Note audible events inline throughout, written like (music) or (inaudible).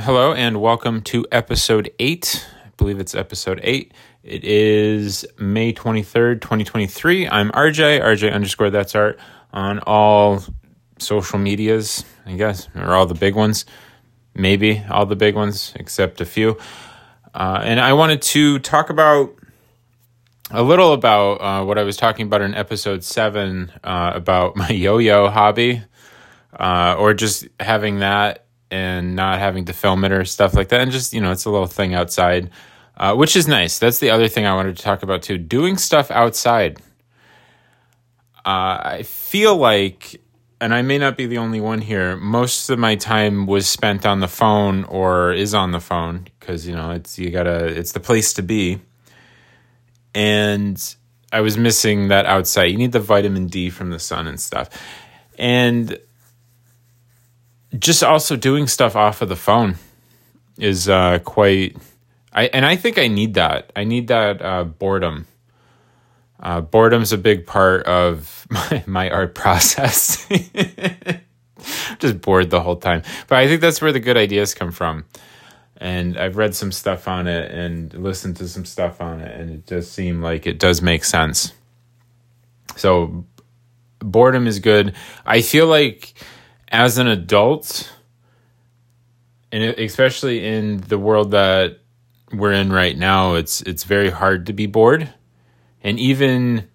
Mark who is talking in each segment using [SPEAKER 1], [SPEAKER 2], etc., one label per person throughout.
[SPEAKER 1] Hello and welcome to episode 8. I believe it's episode 8. It is May 23rd, 2023. I'm RJ, RJ underscore that's art on all social medias, I guess, or all the big ones. Maybe all the big ones, except a few. Uh, and I wanted to talk about a little about uh, what I was talking about in episode 7 uh, about my yo yo hobby, uh, or just having that and not having to film it or stuff like that. And just, you know, it's a little thing outside, uh, which is nice. That's the other thing I wanted to talk about too doing stuff outside. Uh, I feel like, and I may not be the only one here, most of my time was spent on the phone or is on the phone because, you know, it's, you gotta, it's the place to be. And I was missing that outside. You need the vitamin D from the sun and stuff. And just also doing stuff off of the phone is uh, quite. I and I think I need that. I need that uh, boredom. Uh, boredom's a big part of (laughs) my, my art process. (laughs) just bored the whole time, but I think that's where the good ideas come from. And I've read some stuff on it and listened to some stuff on it, and it does seem like it does make sense. So, boredom is good. I feel like as an adult, and especially in the world that we're in right now, it's it's very hard to be bored, and even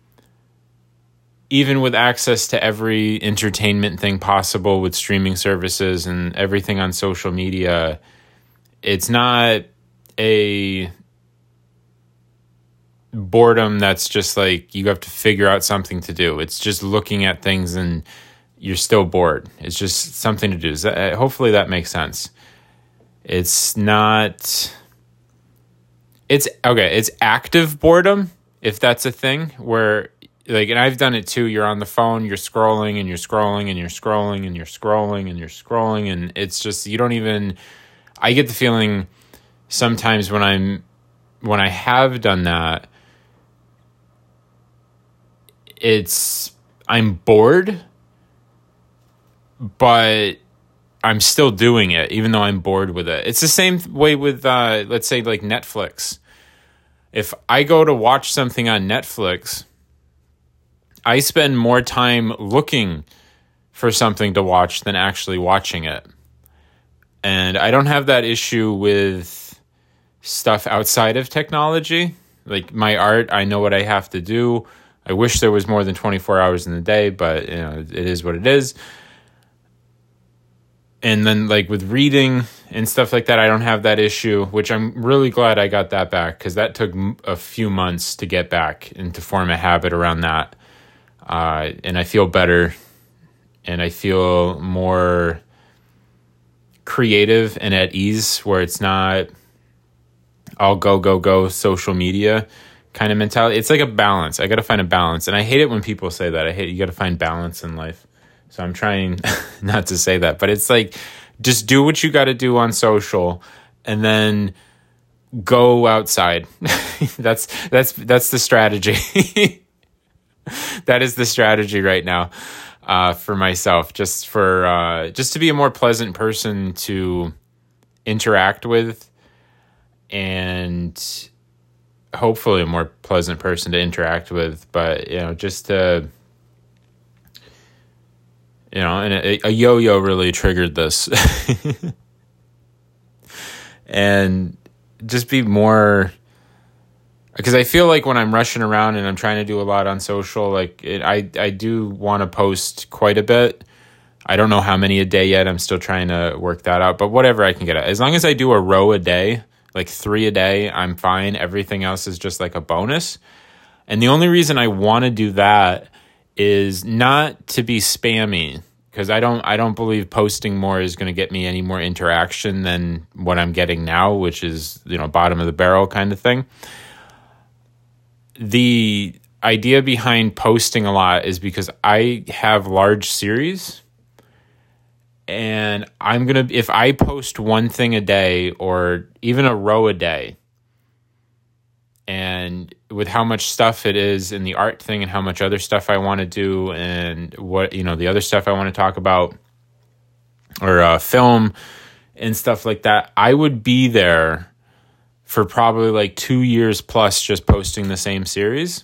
[SPEAKER 1] even with access to every entertainment thing possible with streaming services and everything on social media, it's not a boredom that's just like you have to figure out something to do. It's just looking at things and you're still bored. It's just something to do. That, uh, hopefully that makes sense. It's not. It's okay. It's active boredom, if that's a thing, where like, and I've done it too. You're on the phone, you're scrolling and you're scrolling and you're scrolling and you're scrolling and you're scrolling, and it's just you don't even. I get the feeling sometimes when I'm when I have done that, it's I'm bored but I'm still doing it, even though I'm bored with it. It's the same way with, uh, let's say, like Netflix. If I go to watch something on Netflix, I spend more time looking for something to watch than actually watching it. And I don't have that issue with stuff outside of technology. Like my art, I know what I have to do. I wish there was more than 24 hours in the day, but you know, it is what it is and then like with reading and stuff like that i don't have that issue which i'm really glad i got that back because that took a few months to get back and to form a habit around that. Uh, and i feel better and i feel more creative and at ease where it's not all go go go social media kind of mentality. It's like a balance. I gotta find a balance and i hate it when people say that. I hate you gotta find balance in life I'm trying (laughs) not to say that, but it's like just do what you got to do on social and then go outside. (laughs) that's that's that's the strategy. (laughs) that is the strategy right now uh, for myself, just for uh, just to be a more pleasant person to interact with, and hopefully a more pleasant person to interact with. But you know, just to you know, and a, a yo-yo really triggered this. (laughs) and just be more because I feel like when I'm rushing around and I'm trying to do a lot on social, like it, I I do want to post quite a bit. I don't know how many a day yet. I'm still trying to work that out, but whatever I can get at. As long as I do a row a day, like three a day, I'm fine. Everything else is just like a bonus. And the only reason I want to do that is not to be spammy because I don't I don't believe posting more is going to get me any more interaction than what I'm getting now, which is you know bottom of the barrel kind of thing. The idea behind posting a lot is because I have large series and I'm going to if I post one thing a day or even a row a day and with how much stuff it is in the art thing and how much other stuff I want to do and what you know the other stuff I want to talk about or uh, film and stuff like that, I would be there for probably like two years plus just posting the same series.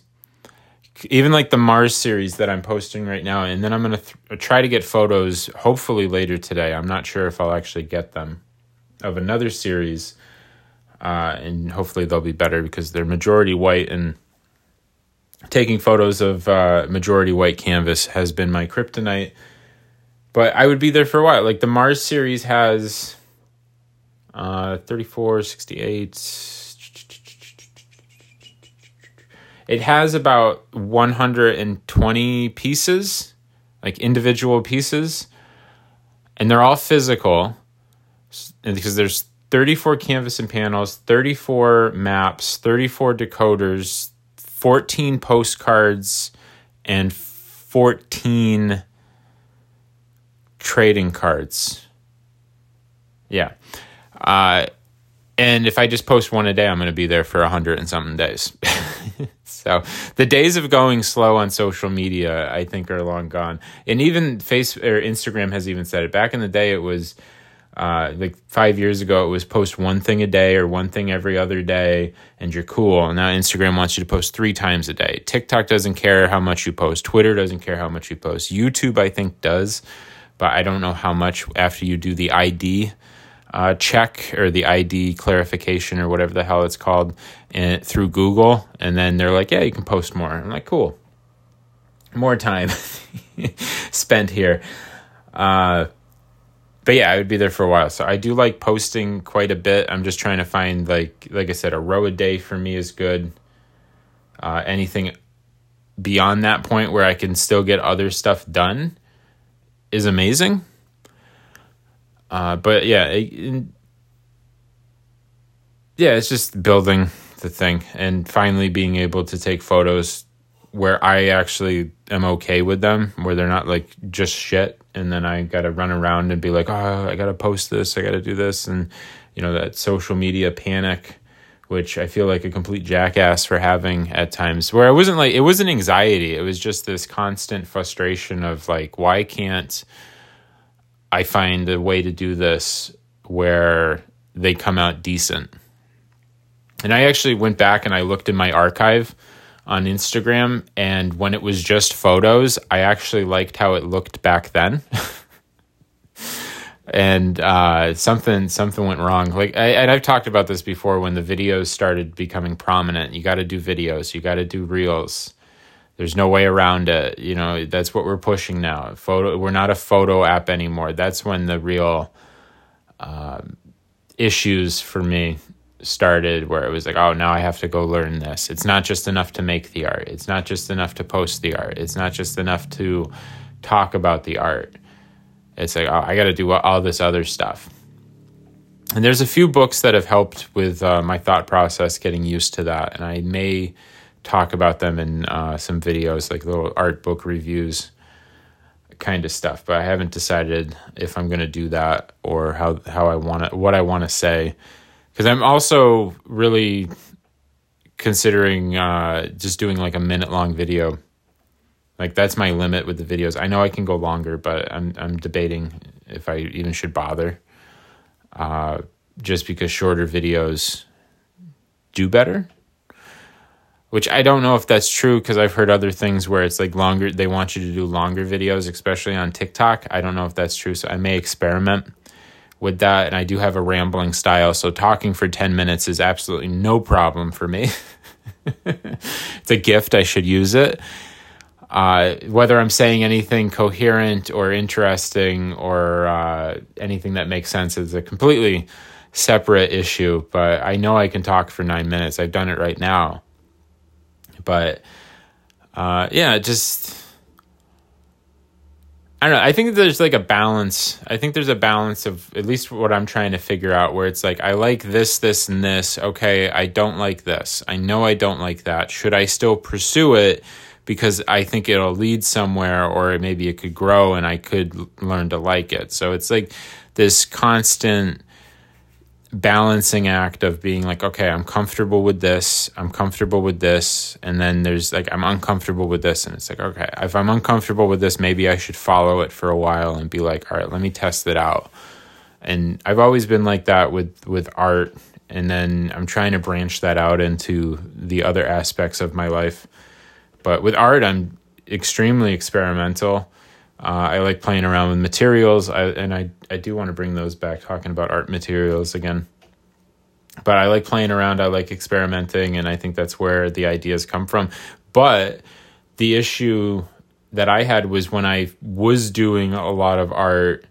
[SPEAKER 1] Even like the Mars series that I'm posting right now. And then I'm going to th- try to get photos hopefully later today. I'm not sure if I'll actually get them of another series. Uh, and hopefully they'll be better because they're majority white and taking photos of uh, majority white canvas has been my kryptonite. But I would be there for a while. Like the Mars series has uh, 34, 68. It has about 120 pieces, like individual pieces, and they're all physical. And because there's 34 canvas and panels, 34 maps, 34 decoders, 14 postcards, and 14 trading cards. Yeah. Uh, and if I just post one a day, I'm going to be there for a hundred and something days. (laughs) so the days of going slow on social media, I think, are long gone. And even face or Instagram has even said it. Back in the day, it was uh, like five years ago, it was post one thing a day or one thing every other day, and you're cool. And now Instagram wants you to post three times a day. TikTok doesn't care how much you post. Twitter doesn't care how much you post. YouTube, I think, does, but I don't know how much after you do the ID uh, check or the ID clarification or whatever the hell it's called in, through Google. And then they're like, yeah, you can post more. I'm like, cool. More time (laughs) spent here. Uh, but yeah, I would be there for a while. So I do like posting quite a bit. I'm just trying to find like like I said, a row a day for me is good. Uh, anything beyond that point where I can still get other stuff done is amazing. Uh, but yeah, it, yeah, it's just building the thing and finally being able to take photos where I actually am okay with them, where they're not like just shit. And then I got to run around and be like, oh, I got to post this, I got to do this. And, you know, that social media panic, which I feel like a complete jackass for having at times, where I wasn't like, it wasn't anxiety. It was just this constant frustration of like, why can't I find a way to do this where they come out decent. And I actually went back and I looked in my archive on Instagram, and when it was just photos, I actually liked how it looked back then. (laughs) and uh, something something went wrong. Like, I, and I've talked about this before. When the videos started becoming prominent, you got to do videos, you got to do reels, there's no way around it. You know, that's what we're pushing now. Photo, we're not a photo app anymore. That's when the real uh, issues for me started, where it was like, oh, now I have to go learn this. It's not just enough to make the art. It's not just enough to post the art. It's not just enough to talk about the art. It's like, oh, I got to do all this other stuff. And there's a few books that have helped with uh, my thought process getting used to that. And I may talk about them in uh, some videos, like little art book reviews kind of stuff. But I haven't decided if I'm going to do that or how how I want to what I want to say because I'm also really considering uh, just doing like a minute long video. Like that's my limit with the videos. I know I can go longer, but I'm I'm debating if I even should bother. Uh, just because shorter videos do better which I don't know if that's true because I've heard other things where it's like longer, they want you to do longer videos, especially on TikTok. I don't know if that's true. So I may experiment with that. And I do have a rambling style. So talking for 10 minutes is absolutely no problem for me. (laughs) it's a gift. I should use it. Uh, whether I'm saying anything coherent or interesting or uh, anything that makes sense is a completely separate issue. But I know I can talk for nine minutes. I've done it right now but uh, yeah, just I don't know. I think there's like a balance. I think there's a balance of at least what I'm trying to figure out where it's like I like this, this, and this. Okay, I don't like this. I know I don't like that. Should I still pursue it because I think it'll lead somewhere, or maybe it could grow and I could learn to like it. So it's like this constant balancing act of being like, okay, I'm comfortable with this, I'm comfortable with this, and then there's like, I'm uncomfortable with this, and it's like, okay, if I'm uncomfortable with this, maybe I should follow it for a while and be like, all right, let me test it out and I've always been like that with with art and then I'm trying to branch that out into the other aspects of my life. But with art, I'm extremely experimental. Uh, I like playing around with materials, I, and I I do want to bring those back, talking about art materials again. But I like playing around. I like experimenting, and I think that's where the ideas come from. But the issue that I had was when I was doing a lot of art,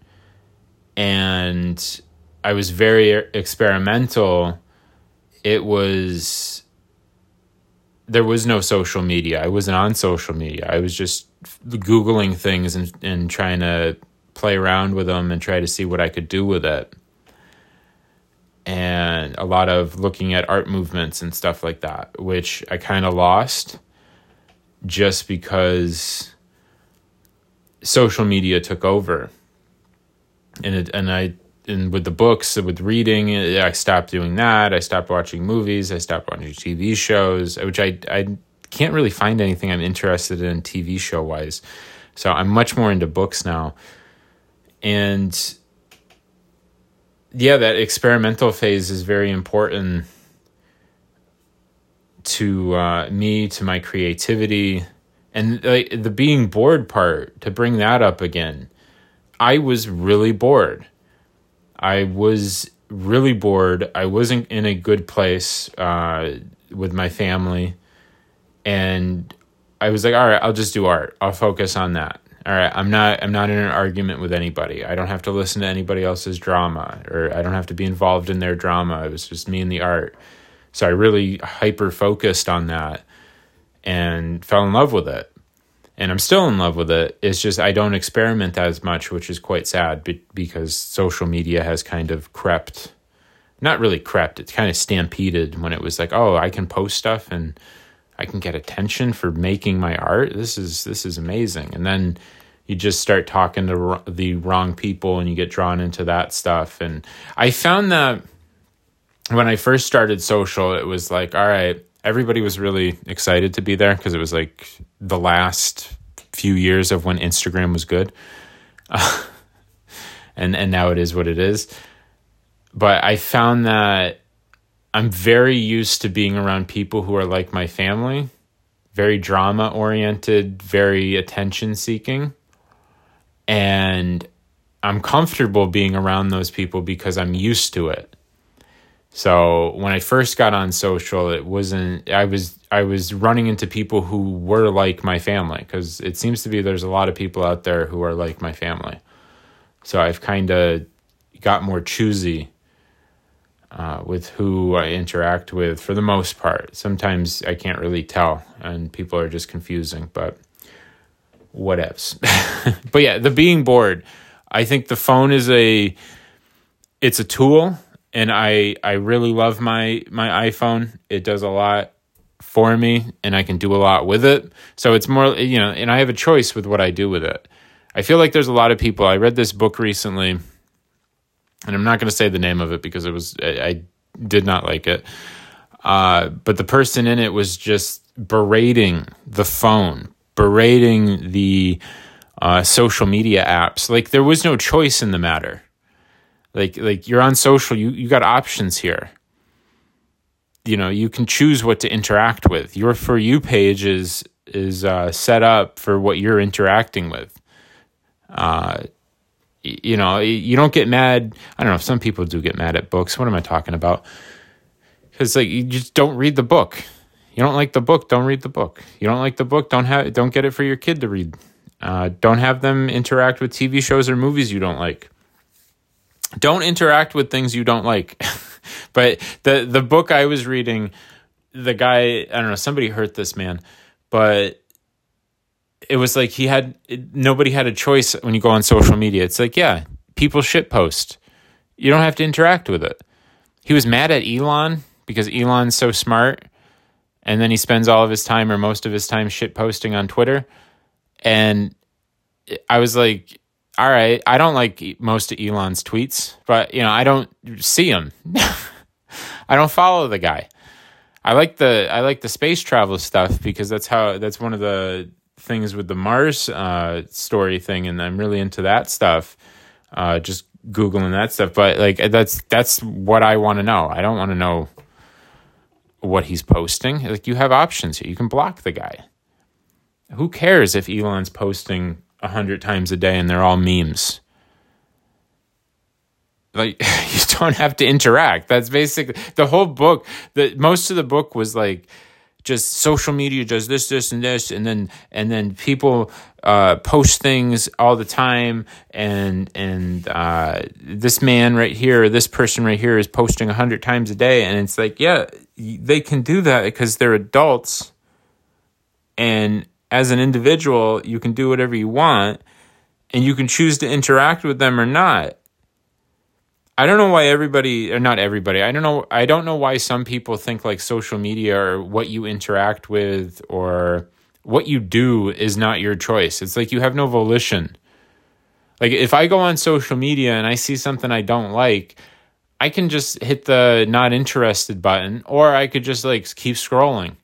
[SPEAKER 1] and I was very experimental. It was there was no social media. I wasn't on social media. I was just googling things and and trying to play around with them and try to see what I could do with it. And a lot of looking at art movements and stuff like that, which I kind of lost just because social media took over. And it, and I and with the books, with reading, I stopped doing that. I stopped watching movies. I stopped watching TV shows, which I I can't really find anything I'm interested in TV show wise. So I'm much more into books now, and yeah, that experimental phase is very important to uh, me, to my creativity, and like the being bored part. To bring that up again, I was really bored I was really bored. I wasn't in a good place uh, with my family. And I was like, all right, I'll just do art. I'll focus on that. All right, I'm not I'm not in an argument with anybody. I don't have to listen to anybody else's drama or I don't have to be involved in their drama. It was just me and the art. So I really hyper focused on that and fell in love with it and I'm still in love with it. It's just I don't experiment as much, which is quite sad because social media has kind of crept, not really crept, it's kind of stampeded when it was like, oh, I can post stuff and I can get attention for making my art. This is this is amazing. And then you just start talking to the wrong people and you get drawn into that stuff. And I found that when I first started social, it was like, all right, everybody was really excited to be there because it was like the last few years of when Instagram was good. Uh, (laughs) and and now it is what it is. But I found that I'm very used to being around people who are like my family, very drama oriented, very attention seeking. And I'm comfortable being around those people because I'm used to it. So when I first got on social, it wasn't I was I was running into people who were like my family because it seems to be there's a lot of people out there who are like my family. So I've kind of got more choosy uh, with who I interact with for the most part. Sometimes I can't really tell, and people are just confusing, but whatevs. (laughs) but yeah, the being bored. I think the phone is a it's a tool and I I really love my my iPhone. It does a lot for me and I can do a lot with it. So it's more you know, and I have a choice with what I do with it. I feel like there's a lot of people. I read this book recently and I'm not going to say the name of it because it was I, I did not like it. Uh, but the person in it was just berating the phone, berating the uh, social media apps. Like there was no choice in the matter. Like like you're on social, you you got options here. You know, you can choose what to interact with. Your for you page is is uh, set up for what you're interacting with. Uh, you know, you don't get mad. I don't know some people do get mad at books. What am I talking about? Because like you just don't read the book. You don't like the book, don't read the book. You don't like the book, don't have don't get it for your kid to read. Uh, don't have them interact with TV shows or movies you don't like don't interact with things you don't like. (laughs) but the the book I was reading, the guy, I don't know, somebody hurt this man, but it was like he had nobody had a choice when you go on social media. It's like, yeah, people shit post. You don't have to interact with it. He was mad at Elon because Elon's so smart and then he spends all of his time or most of his time shit posting on Twitter. And I was like, all right, I don't like most of Elon's tweets, but you know, I don't see him. (laughs) I don't follow the guy. I like the I like the space travel stuff because that's how that's one of the things with the Mars uh, story thing, and I'm really into that stuff. Uh, just googling that stuff. But like that's that's what I want to know. I don't want to know what he's posting. Like you have options here. You can block the guy. Who cares if Elon's posting a hundred times a day and they're all memes? Like (laughs) you don't have to interact. That's basically the whole book. The most of the book was like just social media does this, this, and this, and then and then people uh, post things all the time, and and uh, this man right here, this person right here is posting hundred times a day, and it's like, yeah, they can do that because they're adults, and as an individual, you can do whatever you want, and you can choose to interact with them or not. I don't know why everybody or not everybody. I don't know I don't know why some people think like social media or what you interact with or what you do is not your choice. It's like you have no volition. Like if I go on social media and I see something I don't like, I can just hit the not interested button or I could just like keep scrolling.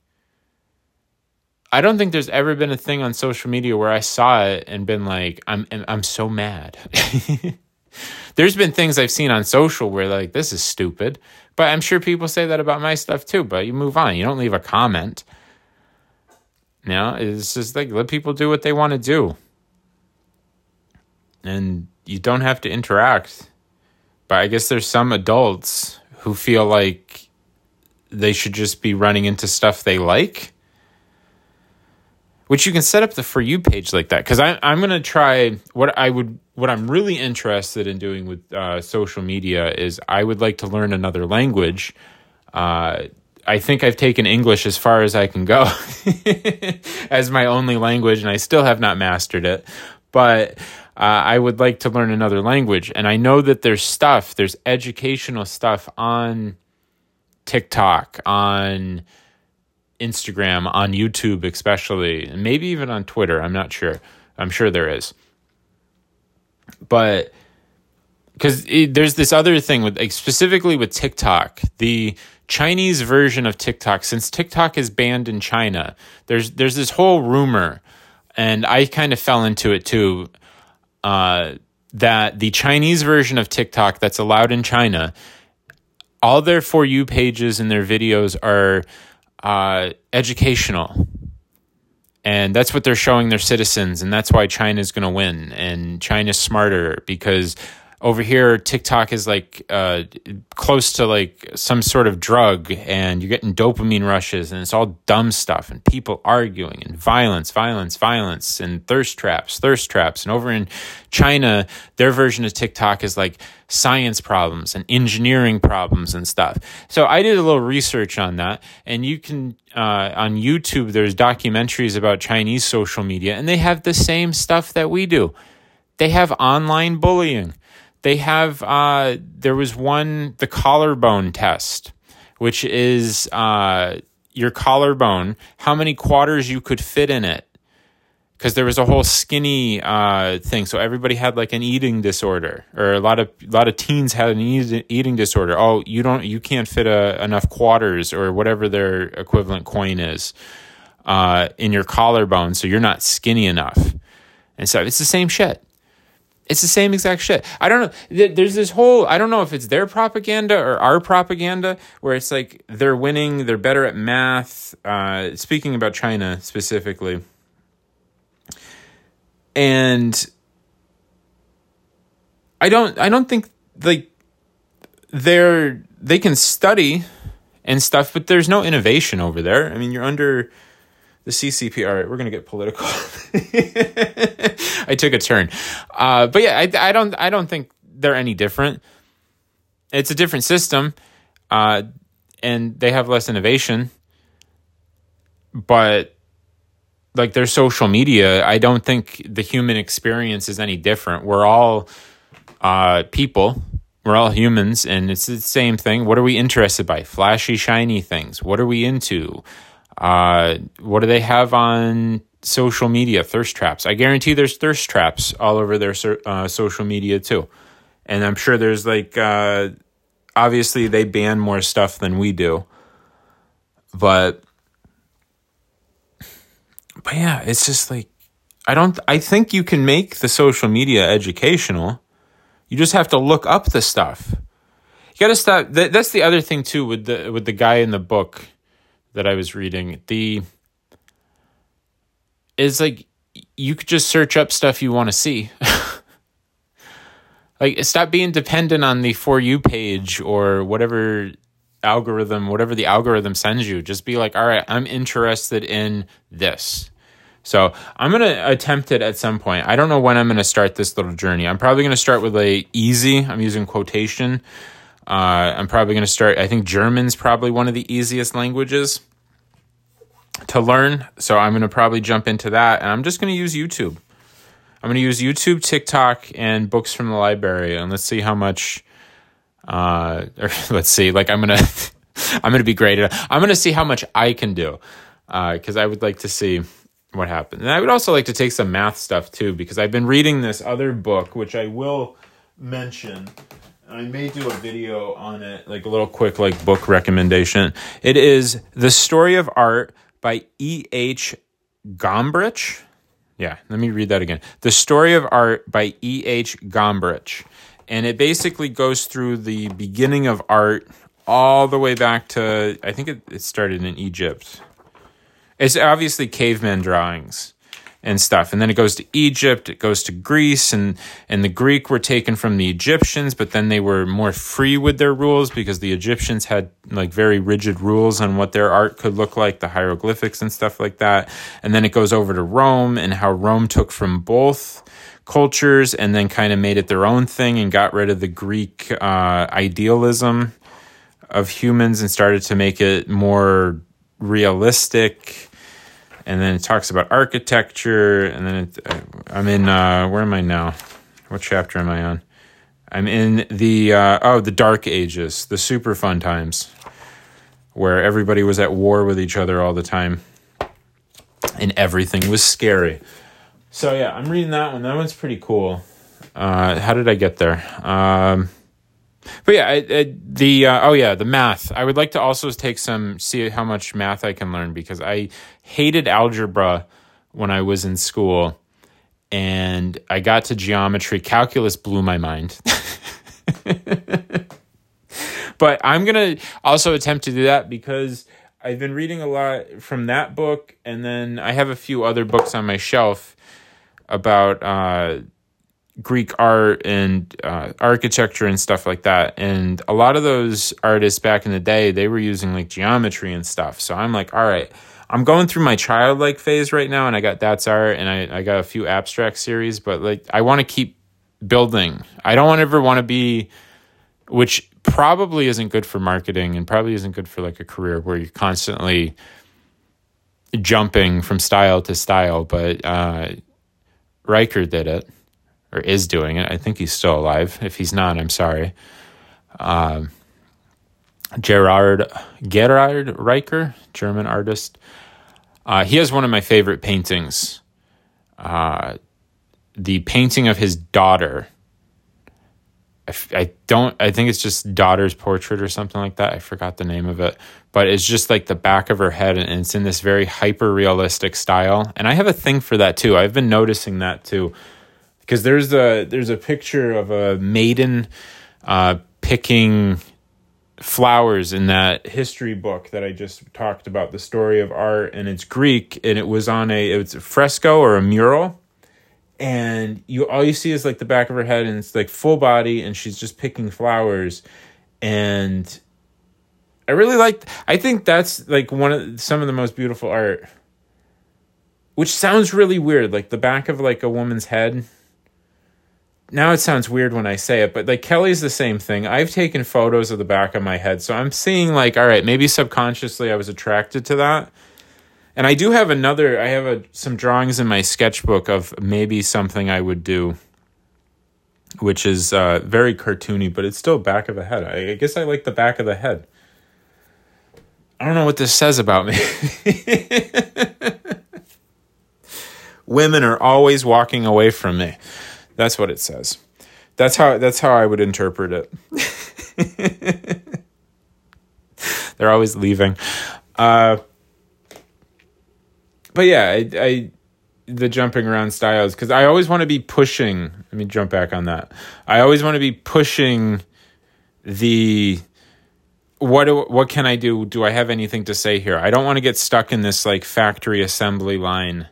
[SPEAKER 1] I don't think there's ever been a thing on social media where I saw it and been like I'm I'm so mad. (laughs) There's been things I've seen on social where like this is stupid, but I'm sure people say that about my stuff too. But you move on. You don't leave a comment. You know, it's just like let people do what they want to do, and you don't have to interact. But I guess there's some adults who feel like they should just be running into stuff they like which you can set up the for you page like that because i'm going to try what i would what I'm really interested in doing with uh, social media is I would like to learn another language. Uh, I think I've taken English as far as I can go (laughs) as my only language, and I still have not mastered it. But uh, I would like to learn another language. And I know that there's stuff, there's educational stuff on TikTok, on Instagram, on YouTube, especially, and maybe even on Twitter. I'm not sure. I'm sure there is but because there's this other thing with like specifically with TikTok, the Chinese version of TikTok, since TikTok is banned in China, there's there's this whole rumor, and I kind of fell into it too, uh, that the Chinese version of TikTok that's allowed in China, all their for you pages and their videos are uh, educational. And that's what they're showing their citizens and that's why china's going to win and china's smarter because over here TikTok is like uh, close to like some sort of drug, and you're getting dopamine rushes, and it's all dumb stuff, and people arguing, and violence, violence, violence, and thirst traps, thirst traps. And over in China, their version of TikTok is like science problems and engineering problems and stuff. So I did a little research on that, and you can uh, on YouTube. There's documentaries about Chinese social media, and they have the same stuff that we do. They have online bullying they have uh, there was one the collarbone test, which is uh, your collarbone, how many quarters you could fit in it. Because there was a whole skinny uh, thing, so everybody had like an eating disorder, or a lot of a lot of teens had an eating disorder. Oh, you don't, you can't fit a, enough quarters or whatever their equivalent coin is uh, in your collarbone, so you're not skinny enough. And so it's the same shit. It's the same exact shit. I don't know. There's this whole, I don't know if it's their propaganda or our propaganda, where it's like they're winning, they're better at math. Uh, speaking about China specifically. And I don't, I don't think like they're, they can study and stuff, but there's no innovation over there. I mean, you're under the CCP. All right, we're gonna get political. (laughs) I took a turn, uh, but yeah, I, I don't I don't think they're any different. It's a different system, uh, and they have less innovation. But like their social media, I don't think the human experience is any different. We're all uh, people. We're all humans, and it's the same thing. What are we interested by? Flashy, shiny things. What are we into? Uh, what do they have on social media? Thirst traps. I guarantee there's thirst traps all over their uh, social media too. And I'm sure there's like, uh, obviously they ban more stuff than we do. But, but yeah, it's just like, I don't, I think you can make the social media educational. You just have to look up the stuff. You got to stop. that's the other thing too with the with the guy in the book that I was reading. The is like you could just search up stuff you want to see. (laughs) like stop being dependent on the for you page or whatever algorithm, whatever the algorithm sends you. Just be like, all right, I'm interested in this. So I'm gonna attempt it at some point. I don't know when I'm gonna start this little journey. I'm probably gonna start with a easy. I'm using quotation. Uh, I'm probably gonna start. I think German's probably one of the easiest languages to learn. So I'm gonna probably jump into that, and I'm just gonna use YouTube. I'm gonna use YouTube, TikTok, and books from the library, and let's see how much. Uh, (laughs) or let's see. Like I'm gonna, (laughs) I'm gonna be great at. I'm gonna see how much I can do, because uh, I would like to see what happens. And I would also like to take some math stuff too, because I've been reading this other book, which I will mention. I may do a video on it, like a little quick like book recommendation. It is The Story of Art by E. H. Gombrich. Yeah, let me read that again. The Story of Art by E. H. Gombrich. And it basically goes through the beginning of art all the way back to, I think it, it started in Egypt it's obviously caveman drawings and stuff. And then it goes to Egypt, it goes to Greece, and and the Greek were taken from the Egyptians, but then they were more free with their rules because the Egyptians had like very rigid rules on what their art could look like, the hieroglyphics and stuff like that. And then it goes over to Rome and how Rome took from both cultures and then kind of made it their own thing and got rid of the Greek uh, idealism of humans and started to make it more realistic and then it talks about architecture and then it, uh, i'm in uh, where am i now? What chapter am i on? I'm in the uh, oh the dark ages the super fun times where everybody was at war with each other all the time and everything was scary. So yeah i'm reading that one. That one's pretty cool. Uh, how did i get there? Um, but yeah, I, I, the uh, oh yeah, the math. I would like to also take some see how much math I can learn because I hated algebra when I was in school, and I got to geometry. Calculus blew my mind. (laughs) but I'm gonna also attempt to do that because I've been reading a lot from that book, and then I have a few other books on my shelf about. Uh, Greek art and uh, architecture and stuff like that. And a lot of those artists back in the day, they were using like geometry and stuff. So I'm like, all right, I'm going through my childlike phase right now, and I got that's art, and I, I got a few abstract series, but like I want to keep building. I don't ever want to be, which probably isn't good for marketing and probably isn't good for like a career where you're constantly jumping from style to style. But uh, Richter did it or is doing it. I think he's still alive. If he's not, I'm sorry. Um, Gerard Gerhard Richter, German artist. Uh, he has one of my favorite paintings. Uh, the painting of his daughter. I, I don't. I think it's just daughter's portrait or something like that. I forgot the name of it, but it's just like the back of her head, and it's in this very hyper realistic style. And I have a thing for that too. I've been noticing that too because there's a there's a picture of a maiden uh, picking flowers in that history book that I just talked about, the story of art, and it's Greek, and it was on a it's a fresco or a mural, and you all you see is like the back of her head, and it's like full body, and she's just picking flowers, and I really like. I think that's like one of some of the most beautiful art. Which sounds really weird, like the back of like a woman's head now it sounds weird when I say it, but like Kelly's the same thing. I've taken photos of the back of my head, so I'm seeing like, all right, maybe subconsciously I was attracted to that. And I do have another. I have a, some drawings in my sketchbook of maybe something I would do, which is uh, very cartoony, but it's still back of a head. I, I guess I like the back of the head. I don't know what this says about me. (laughs) Women are always walking away from me. That's what it says. That's how that's how I would interpret it. (laughs) They're always leaving. Uh, but yeah, I, I the jumping around styles because I always want to be pushing. Let me jump back on that. I always want to be pushing the what do, what can I do? Do I have anything to say here? I don't want to get stuck in this like factory assembly line,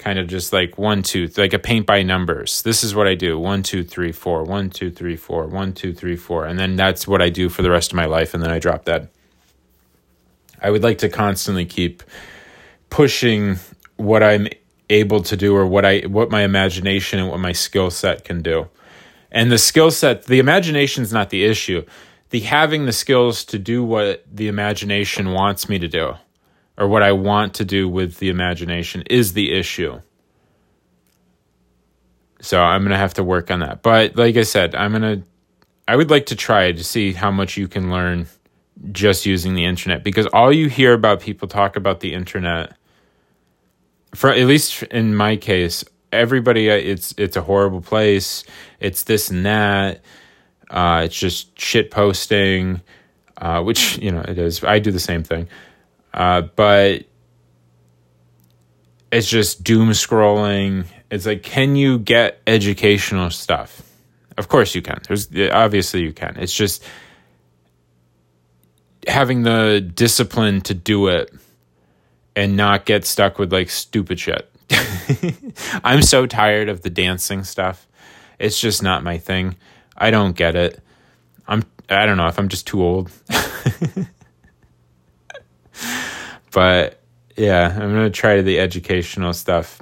[SPEAKER 1] kind of just like one two like a paint by numbers. This is what I do: one two three four, one two three four, one two three four, and then that's what I do for the rest of my life, and then I drop that. I would like to constantly keep pushing what I'm able to do or what I what my imagination and what my skill set can do. And the skill set, the imagination is not the issue. The having the skills to do what the imagination wants me to do or what I want to do with the imagination is the issue. So I'm going to have to work on that. But like I said, I'm going to I would like to try to see how much you can learn just using the internet because all you hear about people talk about the internet for at least in my case everybody uh, it's it's a horrible place it's this and that uh, it's just shit posting uh, which (laughs) you know it is i do the same thing uh, but it's just doom scrolling it's like can you get educational stuff of course you can there's obviously you can it's just having the discipline to do it and not get stuck with like stupid shit. (laughs) I'm so tired of the dancing stuff. It's just not my thing. I don't get it. I'm I don't know if I'm just too old. (laughs) but yeah, I'm to try the educational stuff.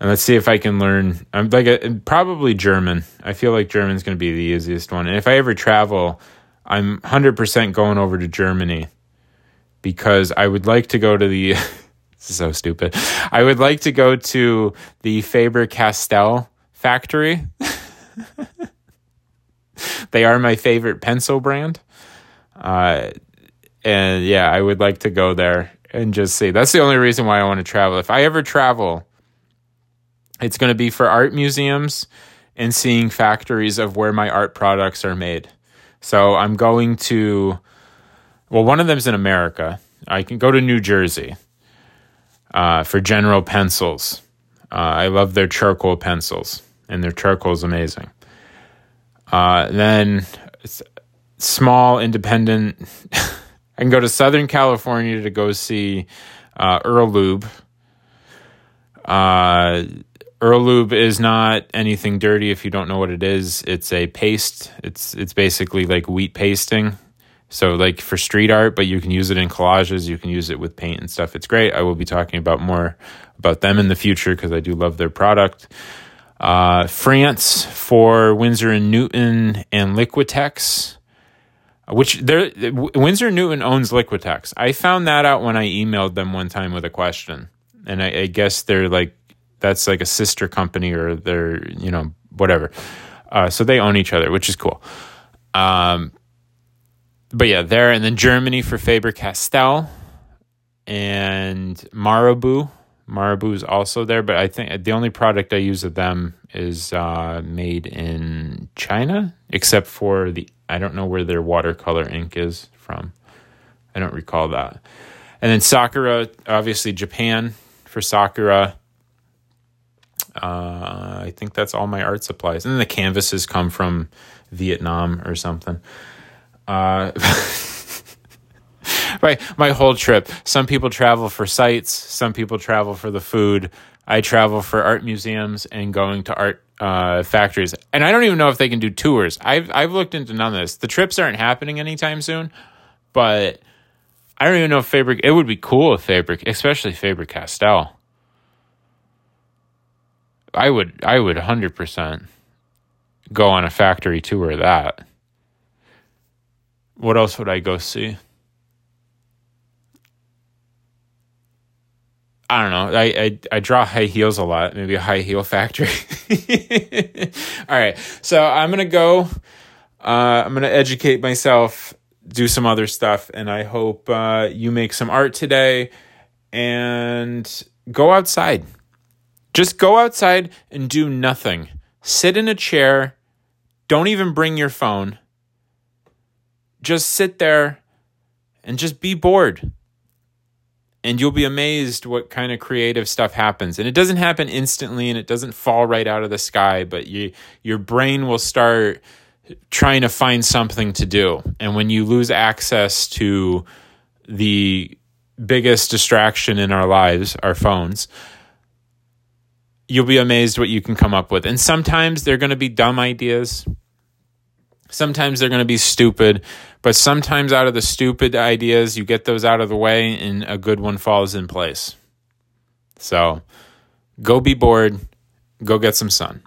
[SPEAKER 1] And let's see if I can learn. I'm like a, probably German. I feel like German's going to be the easiest one. And if I ever travel, I'm 100% going over to Germany because I would like to go to the. (laughs) so stupid. I would like to go to the Faber Castell factory. (laughs) they are my favorite pencil brand. Uh, and yeah, I would like to go there and just see. That's the only reason why I want to travel. If I ever travel, it's going to be for art museums and seeing factories of where my art products are made. So I'm going to, well, one of them's in America. I can go to New Jersey uh, for General Pencils. Uh, I love their charcoal pencils, and their charcoal is amazing. Uh, then small independent. (laughs) I can go to Southern California to go see uh, Earl Lube. Uh, Earl Lube is not anything dirty if you don't know what it is. It's a paste. It's it's basically like wheat pasting. So like for street art, but you can use it in collages, you can use it with paint and stuff. It's great. I will be talking about more about them in the future because I do love their product. Uh, France for Winsor and Newton and Liquitex, which they're Winsor Newton owns Liquitex. I found that out when I emailed them one time with a question, and I, I guess they're like that's like a sister company or they're you know whatever. Uh, so they own each other, which is cool. Um, but yeah, there and then Germany for Faber Castell and Marabu. Marabu is also there, but I think the only product I use of them is uh, made in China, except for the I don't know where their watercolor ink is from. I don't recall that. And then Sakura, obviously Japan for Sakura. Uh, I think that's all my art supplies. And then the canvases come from Vietnam or something. Uh, (laughs) my my whole trip. Some people travel for sights. Some people travel for the food. I travel for art museums and going to art uh, factories. And I don't even know if they can do tours. I've I've looked into none of this. The trips aren't happening anytime soon, but I don't even know if Faber. It would be cool if Faber, especially Faber Castell. I would I would 100% go on a factory tour of that. What else would I go see? I don't know. I, I, I draw high heels a lot. Maybe a high heel factory. (laughs) All right. So I'm gonna go. Uh, I'm gonna educate myself, do some other stuff, and I hope uh, you make some art today and go outside. Just go outside and do nothing. Sit in a chair. Don't even bring your phone. Just sit there and just be bored. And you'll be amazed what kind of creative stuff happens. And it doesn't happen instantly and it doesn't fall right out of the sky, but you your brain will start trying to find something to do. And when you lose access to the biggest distraction in our lives, our phones, you'll be amazed what you can come up with. And sometimes they're going to be dumb ideas. Sometimes they're going to be stupid, but sometimes out of the stupid ideas, you get those out of the way and a good one falls in place. So go be bored, go get some sun.